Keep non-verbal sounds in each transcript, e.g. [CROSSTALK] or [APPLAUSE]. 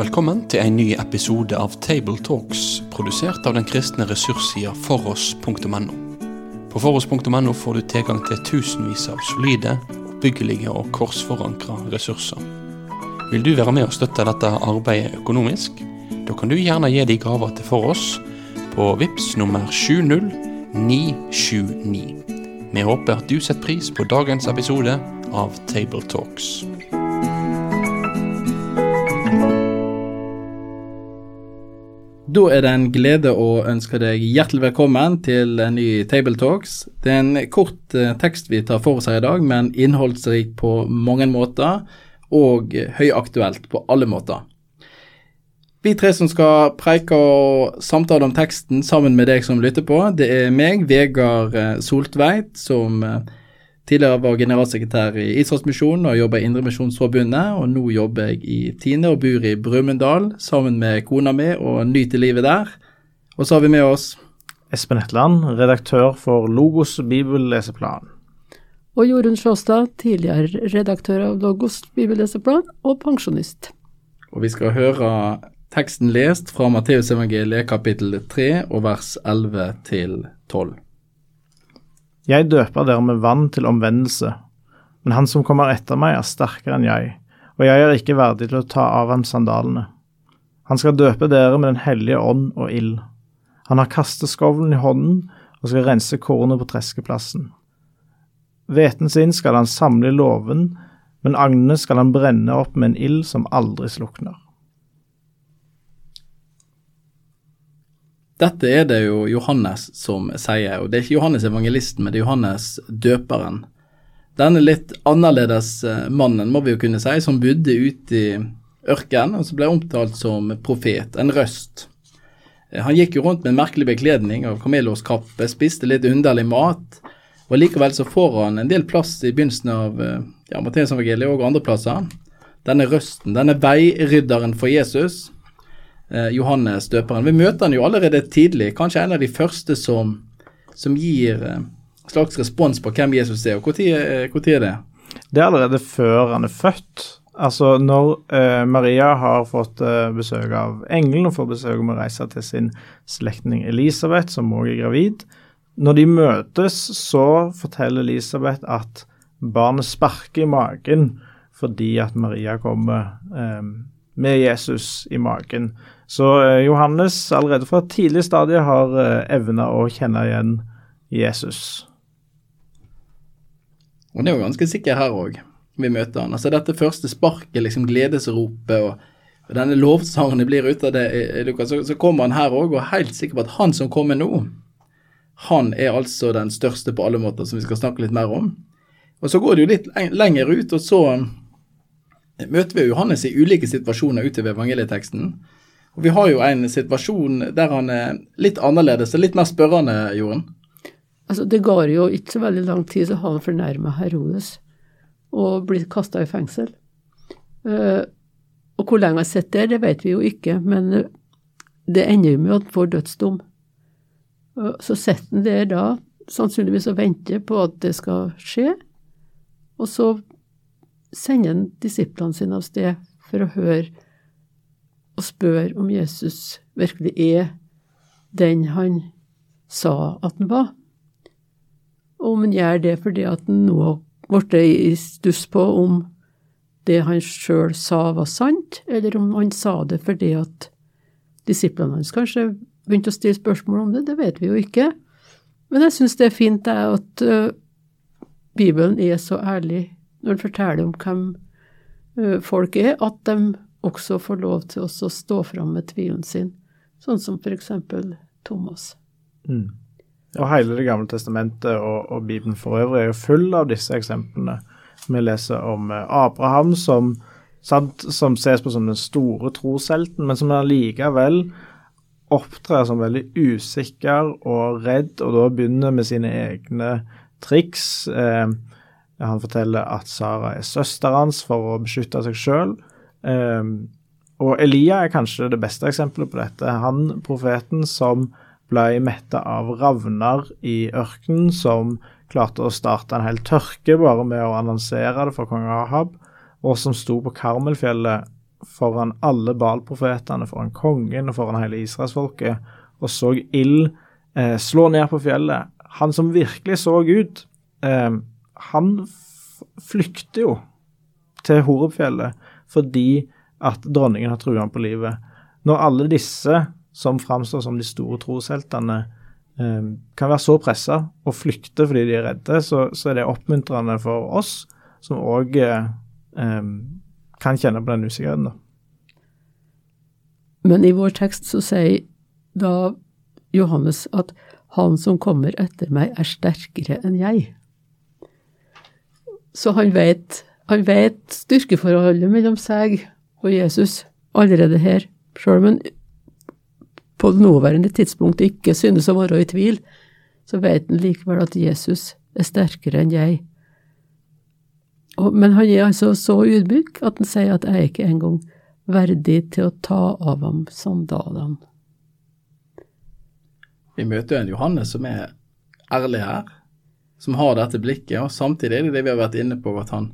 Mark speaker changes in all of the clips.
Speaker 1: Velkommen til en ny episode av Tabletalks, produsert av den kristne ressurssida foross.no. På foross.no får du tilgang til tusenvis av solide, oppbyggelige og korsforankra ressurser. Vil du være med og støtte dette arbeidet økonomisk? Da kan du gjerne gi de gaver til Foross på VIPS nummer 70979. Vi håper at du setter pris på dagens episode av Tabletalks.
Speaker 2: Da er det en glede å ønske deg hjertelig velkommen til en ny Tabletalks. Det er en kort eh, tekst vi tar for oss her i dag, men innholdsrik på mange måter og høyaktuelt på alle måter. Vi tre som skal preike og samtale om teksten sammen med deg som lytter på, det er meg, Vegard eh, Soltveit, som eh, tidligere var generalsekretær i Israelsmisjonen og jobba i Indremisjonsforbundet, og nå jobber jeg i Tine og bor i Brumunddal sammen med kona mi og nyter livet der. Og så har vi med oss
Speaker 3: Espen Hetland, redaktør for Logos bibelleseplan.
Speaker 4: Og Jorunn Sjåstad, tidligere redaktør av Logos bibelleseplan og pensjonist.
Speaker 2: Og vi skal høre teksten lest fra Matteusevangeliet kapittel 3 og vers 11 til 12.
Speaker 3: Jeg døper dere med vann til omvendelse, men han som kommer etter meg er sterkere enn jeg, og jeg er ikke verdig til å ta av ham sandalene. Han skal døpe dere med Den hellige ånd og ild. Han har kasteskovlen i hånden og skal rense kornet på treskeplassen. Hveten sin skal han samle i låven, men agnene skal han brenne opp med en ild som aldri slukner.
Speaker 2: Dette er det jo Johannes som sier, og det er ikke Johannes evangelisten, men det er Johannes døperen. Denne litt annerledes eh, mannen, må vi jo kunne si, som bodde ute i ørkenen, og som ble omtalt som profet, en røst. Eh, han gikk jo rundt med en merkelig bekledning av kamelåskappe, spiste litt underlig mat, og likevel så får han en del plass i begynnelsen av ja, ja, Matteusevangeliet og andre plasser. Denne røsten, denne veirydderen for Jesus, eh, Johannes døperen. Vi møter han jo allerede tidlig, kanskje en av de første som, som gir eh, slags respons på hvem Jesus er. og Når eh, er det?
Speaker 3: Det er allerede før han er født. Altså når eh, Maria har fått eh, besøk av engelen og får besøk om å reise til sin slektning Elisabeth, som også er gravid. Når de møtes, så forteller Elisabeth at barnet sparker i magen fordi at Maria kommer eh, med Jesus i magen. Så eh, Johannes allerede fra tidlig stadie har eh, evna å kjenne igjen Jesus.
Speaker 2: Og det er jo ganske sikker her òg, vi møter han. Altså dette første sparket, liksom gledesropet og, denne lovsangen blir ut av det, Lukas, så, så kommer han her òg og er helt sikker på at han som kommer nå, han er altså den største på alle måter, som vi skal snakke litt mer om. Og så går det jo litt lenger ut, og så møter vi Johannes i ulike situasjoner utover evangelieteksten. Og Vi har jo en situasjon der han er litt annerledes og litt mer spørrende, Jorunn.
Speaker 4: Altså, Det går jo ikke så veldig lang tid, så han fornærma Herodes og blitt kasta i fengsel. Uh, og hvor lenge han sitter der, det vet vi jo ikke, men uh, det ender jo med at han får dødsdom. Uh, så sitter han der da, sannsynligvis og venter på at det skal skje, og så sender han disiplene sine av sted for å høre og spør om Jesus virkelig er den han sa at han var. Og om han gjør det fordi at han nå ble i stuss på om det han sjøl sa var sant, eller om han sa det fordi at disiplene hans kanskje begynte å stille spørsmål om det, det vet vi jo ikke. Men jeg syns det er fint at uh, Bibelen er så ærlig når den forteller om hvem uh, folk er, at de også får lov til å stå fram med tvilen sin, sånn som eksempel Thomas.
Speaker 3: Mm. Og hele Det gamle testamentet og, og, Bibelen for øvrig er jo full av disse eksemplene. Vi leser om eh, Abraham som, sant, som ses på som den store troshelten, men som allikevel opptrer som veldig usikker og redd, og da begynner med sine egne triks. Eh, han forteller at Sara er søsteren hans for å beskytte seg sjøl. Um, og Elia er kanskje det beste eksempelet på dette. Han profeten som ble metta av ravner i ørkenen, som klarte å starte en hel tørke bare med å annonsere det for kong Ahab, og som sto på Karmelfjellet foran alle Baal-profetene, foran kongen og foran hele israelsfolket, og så ild eh, slå ned på fjellet. Han som virkelig så ut, eh, han flykter jo til Horebfjellet fordi at dronningen har trua ham på livet. Når alle disse som framstår som de store trosheltene, eh, kan være så pressa og flykte fordi de er redde, så, så er det oppmuntrende for oss som òg eh, kan kjenne på den usikkerheten. da.
Speaker 4: Men i vår tekst så sier da Johannes at han som kommer etter meg, er sterkere enn jeg. Så han vet, han vet styrkeforholdet mellom seg og Jesus allerede her, sjøl om han på det nåværende tidspunkt ikke synes å være i tvil, så vet han likevel at Jesus er sterkere enn jeg. Men han er altså så ydmyk at han sier at jeg ikke engang verdig til å ta av ham sandalene.
Speaker 2: Vi møter jo en Johannes som er ærlig her, som har dette blikket, og samtidig er det det vi har vært inne på, at han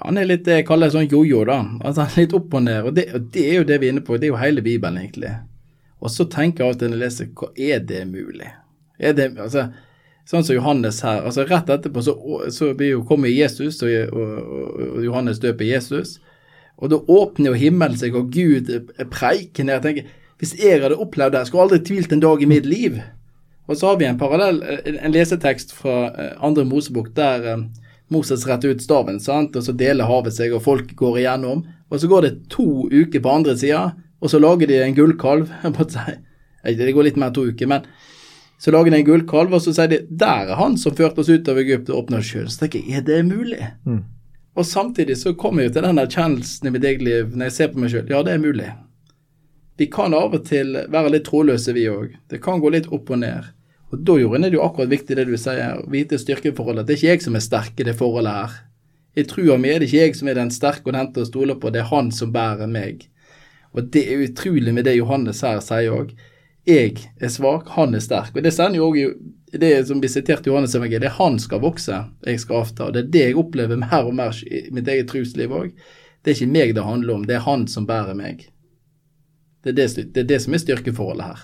Speaker 2: han er litt det jeg kaller sånn jojo, da. Altså han er litt opp og ned. Og det, og det, er jo det vi er inne på, det er jo hele Bibelen, egentlig. Og så tenker jeg alltid når jeg leser, hva er det mulig? Er det, altså, sånn som Johannes her, altså rett etterpå så, så jo kommer Jesus, og, og, og Johannes døper Jesus. Og da åpner jo himmelen seg, og Gud preiker ned. Jeg tenker, Hvis jeg hadde opplevd det, jeg skulle aldri tvilt en dag i mitt liv. Og så har vi en parallell, en lesetekst fra eh, andre Mosebok der eh, Moses retter ut staven, sant? og så deler havet seg, og folk går igjennom. Og så går det to uker på andre sida, og så lager de en gullkalv. [LAUGHS] Det går litt mer enn to uker, men så lager de en gullkalv, og så sier de der er han som førte oss ut av Egypt og åpna sjøen. Så tenker jeg, er det mulig?
Speaker 3: Mm.
Speaker 2: Og samtidig så kommer jeg til den erkjennelsen i mitt eget liv når jeg ser på meg sjøl. Ja, det er mulig. Vi kan av og til være litt trådløse, vi òg. Det kan gå litt opp og ned. Og da Jorunn, er det jo akkurat viktig det du sier, å vite styrkeforholdet. Det er ikke jeg som er sterk i det forholdet her. I trua mi er det ikke jeg som er den sterke og den til å stole på, det er han som bærer meg. Og det er utrolig med det Johannes her sier òg. Jeg er svak, han er sterk. Og det sender jo òg det som blir sitert i Johannes evangeliet, det er han skal vokse, jeg skal avta. Og det er det jeg opplever mer og mer i mitt eget trosliv òg. Det er ikke meg det handler om, det er han som bærer meg. Det er det, det, er det som er styrkeforholdet her.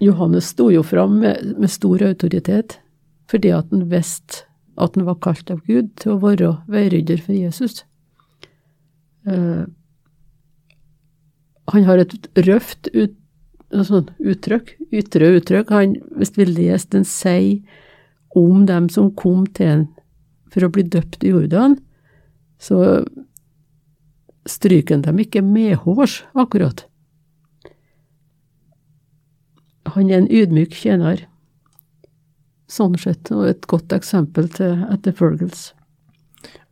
Speaker 4: Johannes sto jo fram med, med stor autoritet fordi at han visste at han var kalt av Gud til å være veirydder for Jesus. Uh, han har et røft ut, sånn uttrykk, ytre uttrykk. Han, hvis vi leser den sier om dem som kom til ham for å bli døpt i Jordan, så stryker han dem ikke medhårs, akkurat. Han er en ydmyk tjener, sånn sett, og et godt eksempel til etterfølgelse.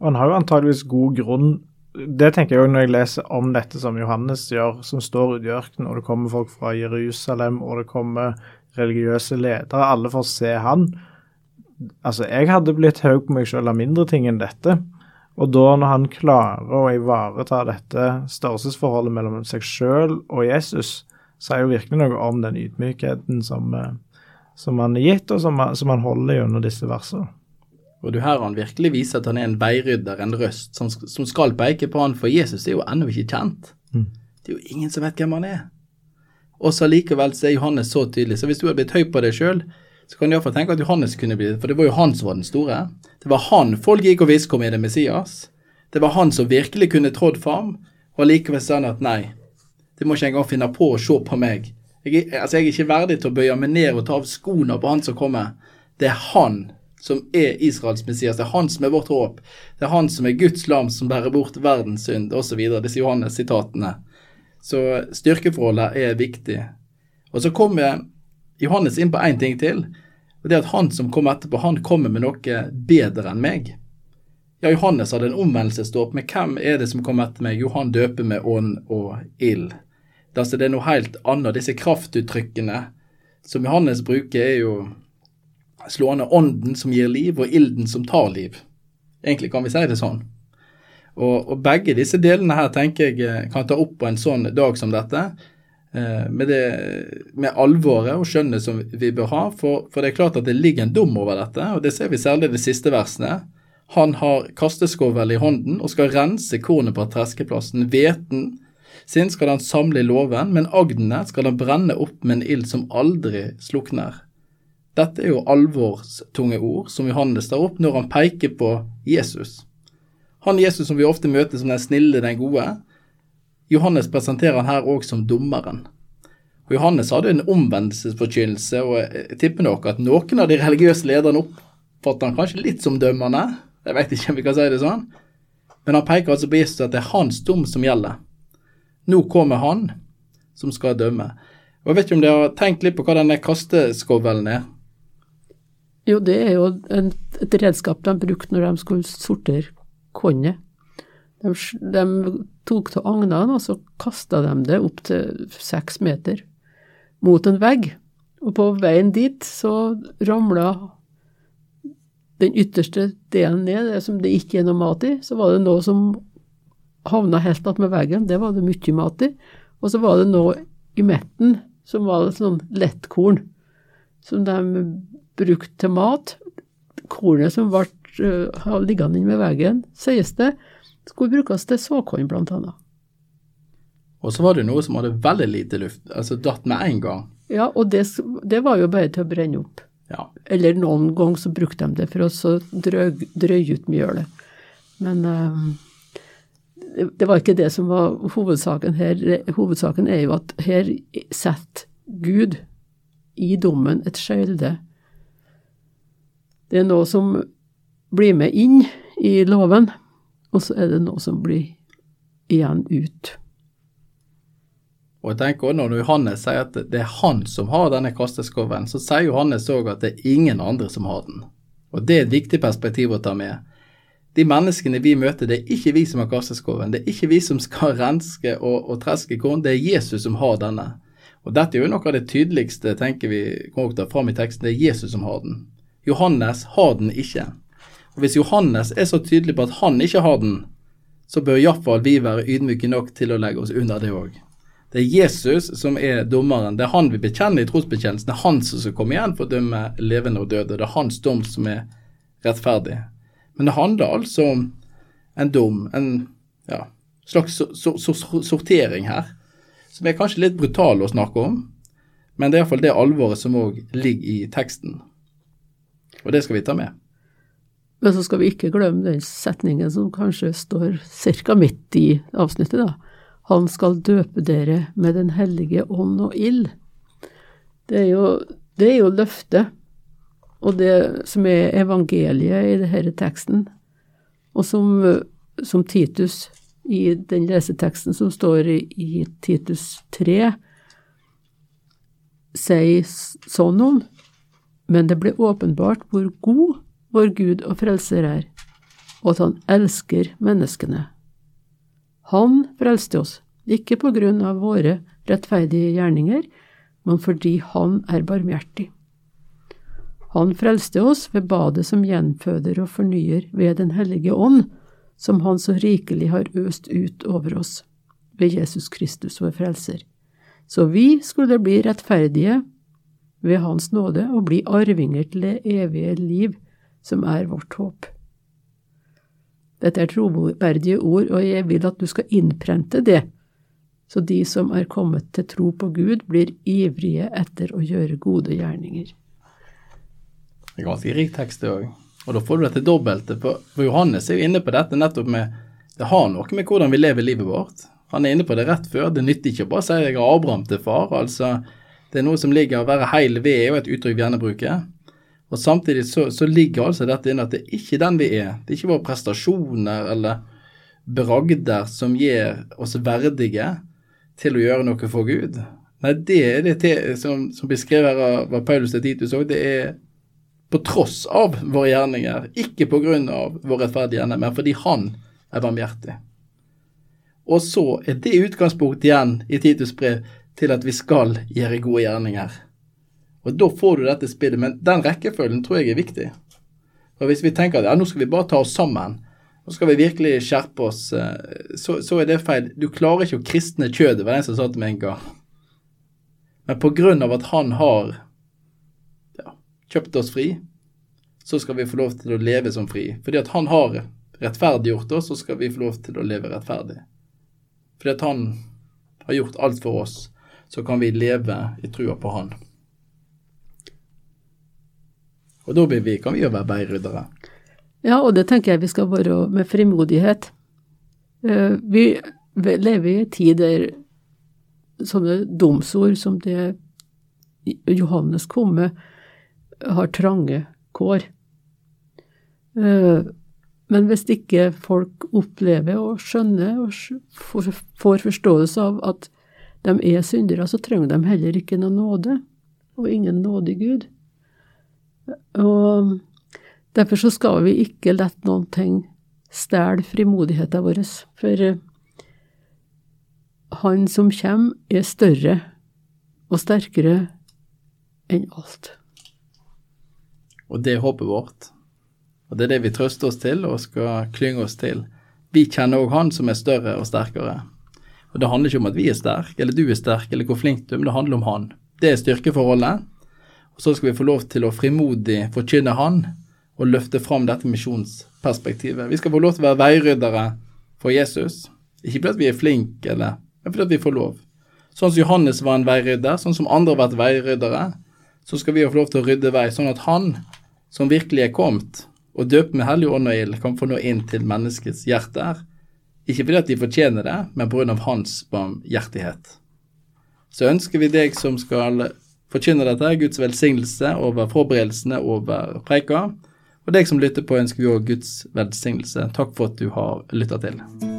Speaker 3: Han har jo antageligvis god grunn Det tenker jeg òg når jeg leser om dette som Johannes gjør, som står ute i ørkenen, og det kommer folk fra Jerusalem, og det kommer religiøse ledere, alle får se han. Altså, jeg hadde blitt høy på meg sjøl av mindre ting enn dette. Og da når han klarer å ivareta dette størrelsesforholdet mellom seg sjøl og Jesus, sier jo virkelig noe om den ydmykheten som, som han er gitt, og som, som han holder gjennom disse versene.
Speaker 2: Og du her han virkelig viser at han er en veirydder, en røst, som, som skal peke på han, for Jesus er jo ennå ikke kjent.
Speaker 3: Mm.
Speaker 2: Det er jo ingen som vet hvem han er. Og så likevel så er Johannes så tydelig. Så hvis du hadde blitt høy på deg sjøl, så kan du iallfall tenke at Johannes kunne bli det, for det var jo han som var den store. Det var han folk gikk og visste kom i det Messias. Det var han som virkelig kunne trådd fram, og likevel sa han at nei, det må ikke engang finne på å se på meg. Jeg, altså, jeg er ikke verdig til å bøye meg ned og ta av skoene på han som kommer. Det er han som er Israels Messias. Det er han som er vårt håp. Det er han som er Guds lam som bærer bort verdens synd, osv. Disse Johannes-sitatene. Så styrkeforholdet er viktig. Og så kommer Johannes inn på én ting til. og det er at Han som kommer etterpå, han kommer med noe bedre enn meg. Ja, Johannes hadde en omvendelsesdåp, men hvem er det som kommer etter meg? Jo, han døper med ånd og ild. Altså, det er noe helt annet. Disse kraftuttrykkene som Johannes bruker, er jo slående ånden som gir liv, og ilden som tar liv. Egentlig kan vi si det sånn. Og, og begge disse delene her tenker jeg kan ta opp på en sånn dag som dette. Eh, med, det, med alvoret og skjønnet som vi bør ha. For, for, det er klart at det ligger en dom over dette, og det ser vi særlig i de siste versene. Han har kasteskovel i hånden og skal rense kornet på treskeplassen. Hveten sin skal han samle i låven, men agdene skal han brenne opp med en ild som aldri slukner. Dette er jo alvorstunge ord som Johannes tar opp når han peker på Jesus. Han Jesus som vi ofte møter som den snille, den gode. Johannes presenterer han her òg som dommeren. Og Johannes hadde en omvendelsesforkynnelse, og jeg tipper nok at noen av de religiøse lederne oppfatter han kanskje litt som dømmende. Jeg vet ikke om vi kan si det sånn. Men han peker altså på Jesus at det er hans dom som gjelder. Nå kommer han som skal dømme. Og Jeg vet ikke om dere har tenkt litt på hva denne kasteskovelen er?
Speaker 4: Jo, det er jo en, et redskap de brukte når de skulle sortere kornet. De, de, tok til agnene, og så kasta de det opp til seks meter mot en vegg. Og på veien dit så ramla den ytterste delen ned, det som det ikke er noe mat i. Så var det noe som havna helt attmed veggen, det var det mye mat i. Og så var det noe i midten som var sånn lettkorn som de brukte til mat. Kornet som ble uh, liggende inne ved veggen, sies det, skulle brukes til såkorn, blant annet.
Speaker 2: Og så var det noe som hadde veldig lite luft, altså datt med en gang.
Speaker 4: Ja, og det, det var jo bare til å brenne opp.
Speaker 2: Ja.
Speaker 4: Eller noen ganger så brukte de det for å drøye drøy ut mjølet. Men uh, det var ikke det som var hovedsaken her. Hovedsaken er jo at her setter Gud i dommen et skjelde. Det er noe som blir med inn i loven, og så er det noe som blir igjen ut.
Speaker 2: Og jeg tenker også Når Johannes sier at det er han som har denne kasteskoven, så sier Johannes òg at det er ingen andre som har den. Og Det er et viktig perspektiv å ta med. De menneskene vi møter, det er ikke vi som har kasteskoven. Det er ikke vi som skal [LAUGHS] renske og, og treske korn, det er Jesus som har denne. Og Dette er jo noe av det tydeligste tenker vi kommer ta fram i teksten. Det er Jesus som har den. Johannes har den ikke. Og Hvis Johannes er så tydelig på at han ikke har den, så bør iallfall vi være ydmyke nok til å legge oss under det òg. Det er Jesus som er dommeren. Det er han vi bekjenner i trosbekjennelsen. Det er han som skal komme igjen for å dømme levende og døde. Det er hans dom som er rettferdig. Men det handler altså om en dom, en ja, slags so so so sortering her, som er kanskje litt brutal å snakke om. Men det er iallfall det alvoret som òg ligger i teksten. Og det skal vi ta med.
Speaker 4: Men så skal vi ikke glemme den setningen som kanskje står ca. midt i avsnittet, da. Han skal døpe dere med Den hellige ånd og ild. Det er jo, det er jo løftet, og det som er evangeliet i denne teksten, og som, som Titus i den leseteksten som står i, i Titus 3, sier sånn om men det ble åpenbart hvor god vår Gud og Frelser er, og at han elsker menneskene. Han frelste oss, ikke på grunn av våre rettferdige gjerninger, men fordi Han er barmhjertig. Han frelste oss ved badet som gjenføder og fornyer ved Den hellige ånd, som Han så rikelig har øst ut over oss, ved Jesus Kristus vår frelser. Så vi skulle bli rettferdige ved Hans nåde og bli arvinger til det evige liv, som er vårt håp. Dette er troverdige ord, og jeg vil at du skal innprente det, så de som er kommet til tro på Gud, blir ivrige etter å gjøre gode gjerninger.
Speaker 2: Det er ganske rik tekst, det òg. Og da får du dette dobbelte, for, for Johannes er jo inne på dette nettopp med Det har noe med hvordan vi lever livet vårt. Han er inne på det rett før. Det nytter ikke å bare si jeg har Abraham til far. altså det er noe som ligger Å være heil ved er jo et uttrykk vi gjerne bruker. Og samtidig så, så, ligger altså dette inne at det er ikke den vi er. Det er ikke våre prestasjoner eller bragder som gjør oss verdige til å gjøre noe for Gud. Nei, det er det som, som beskrevet av Paulus til Titus òg. Det er på tross av våre gjerninger, ikke på grunn av vår rettferdige ende, men fordi Han er barmhjertig. Og så er det utgangspunkt igjen i Titus brev til at vi skal gjøre gode gjerninger. Og Da får du dette spillet, men den rekkefølgen tror jeg er viktig. For Hvis vi tenker at ja, nå skal vi bare ta oss sammen, nå skal vi virkelig skjerpe oss, eh, så, så er det feil. Du klarer ikke å kristne kjødet, var det en som sa til meg en gang. Men på grunn av at han har kjøpt oss fri, så skal vi få lov til å leve som fri. Fordi at han har rettferdiggjort oss, så skal vi få lov til å leve rettferdig. Fordi at han har gjort alt for oss, så kan vi leve i trua på han. Og da vi, kan vi jo være veiryddere.
Speaker 4: Ja, og det tenker jeg vi skal være med frimodighet. Eh, Vi lever i en tid der sånne domsord som det Johannes kom med, har trange kår. Eh, Men hvis ikke folk opplever og skjønner og får forståelse av at de er syndere, så trenger de heller ikke noe nåde, og ingen nådig Gud. Og derfor så skal vi ikke la noen ting stjele frimodigheten vår, for eh, han som kommer, er større og sterkere enn alt.
Speaker 2: Og det er håpet vårt. Og det er det vi trøster oss til og skal klynge oss til. Vi kjenner òg Han som er større og sterkere. Og det handler ikke om at vi er sterke, eller du er sterk, eller hvor flink du er, men det handler om Han. Det er styrkeforholdet. Og så skal vi få lov til å frimodig forkynne Han og løfte fram dette misjonsperspektivet. Vi skal få lov til å være veiryddere for Jesus. Ikke fordi vi er flinke, eller, men fordi vi får lov. Sånn som Johannes var en veirydder, sånn som andre har vært veiryddere, så skal vi jo få lov til å rydde vei, sånn at han som virkelig er kommet, og døpt med hellig ånd og ild, kan få nå inn til menneskets hjerter. Ikke fordi at de fortjener det, men av hans barmhjertighet. Så ønsker vi deg som skal forkynne dette, Guds velsignelse over forberedelsene over preika. Og deg som lytter på, ønsker vi òg Guds velsignelse. Takk for at du har lytta til.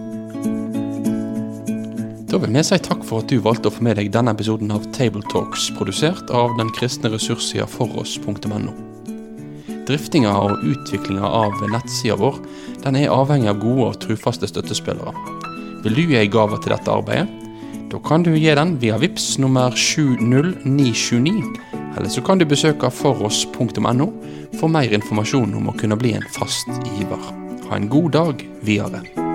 Speaker 1: Vil vi si takk for at du valgte å få med deg denne episoden av Tabletalks, produsert av den kristne ressurssida foross.no. Driftinga og utviklinga av nettsida vår den er avhengig av gode og trufaste støttespillere. Vil du gi ei gave til dette arbeidet? Da kan du gi den via VIPS nummer 70929, eller så kan du besøke foross.no for mer informasjon om å kunne bli en fast giver. Ha en god dag videre.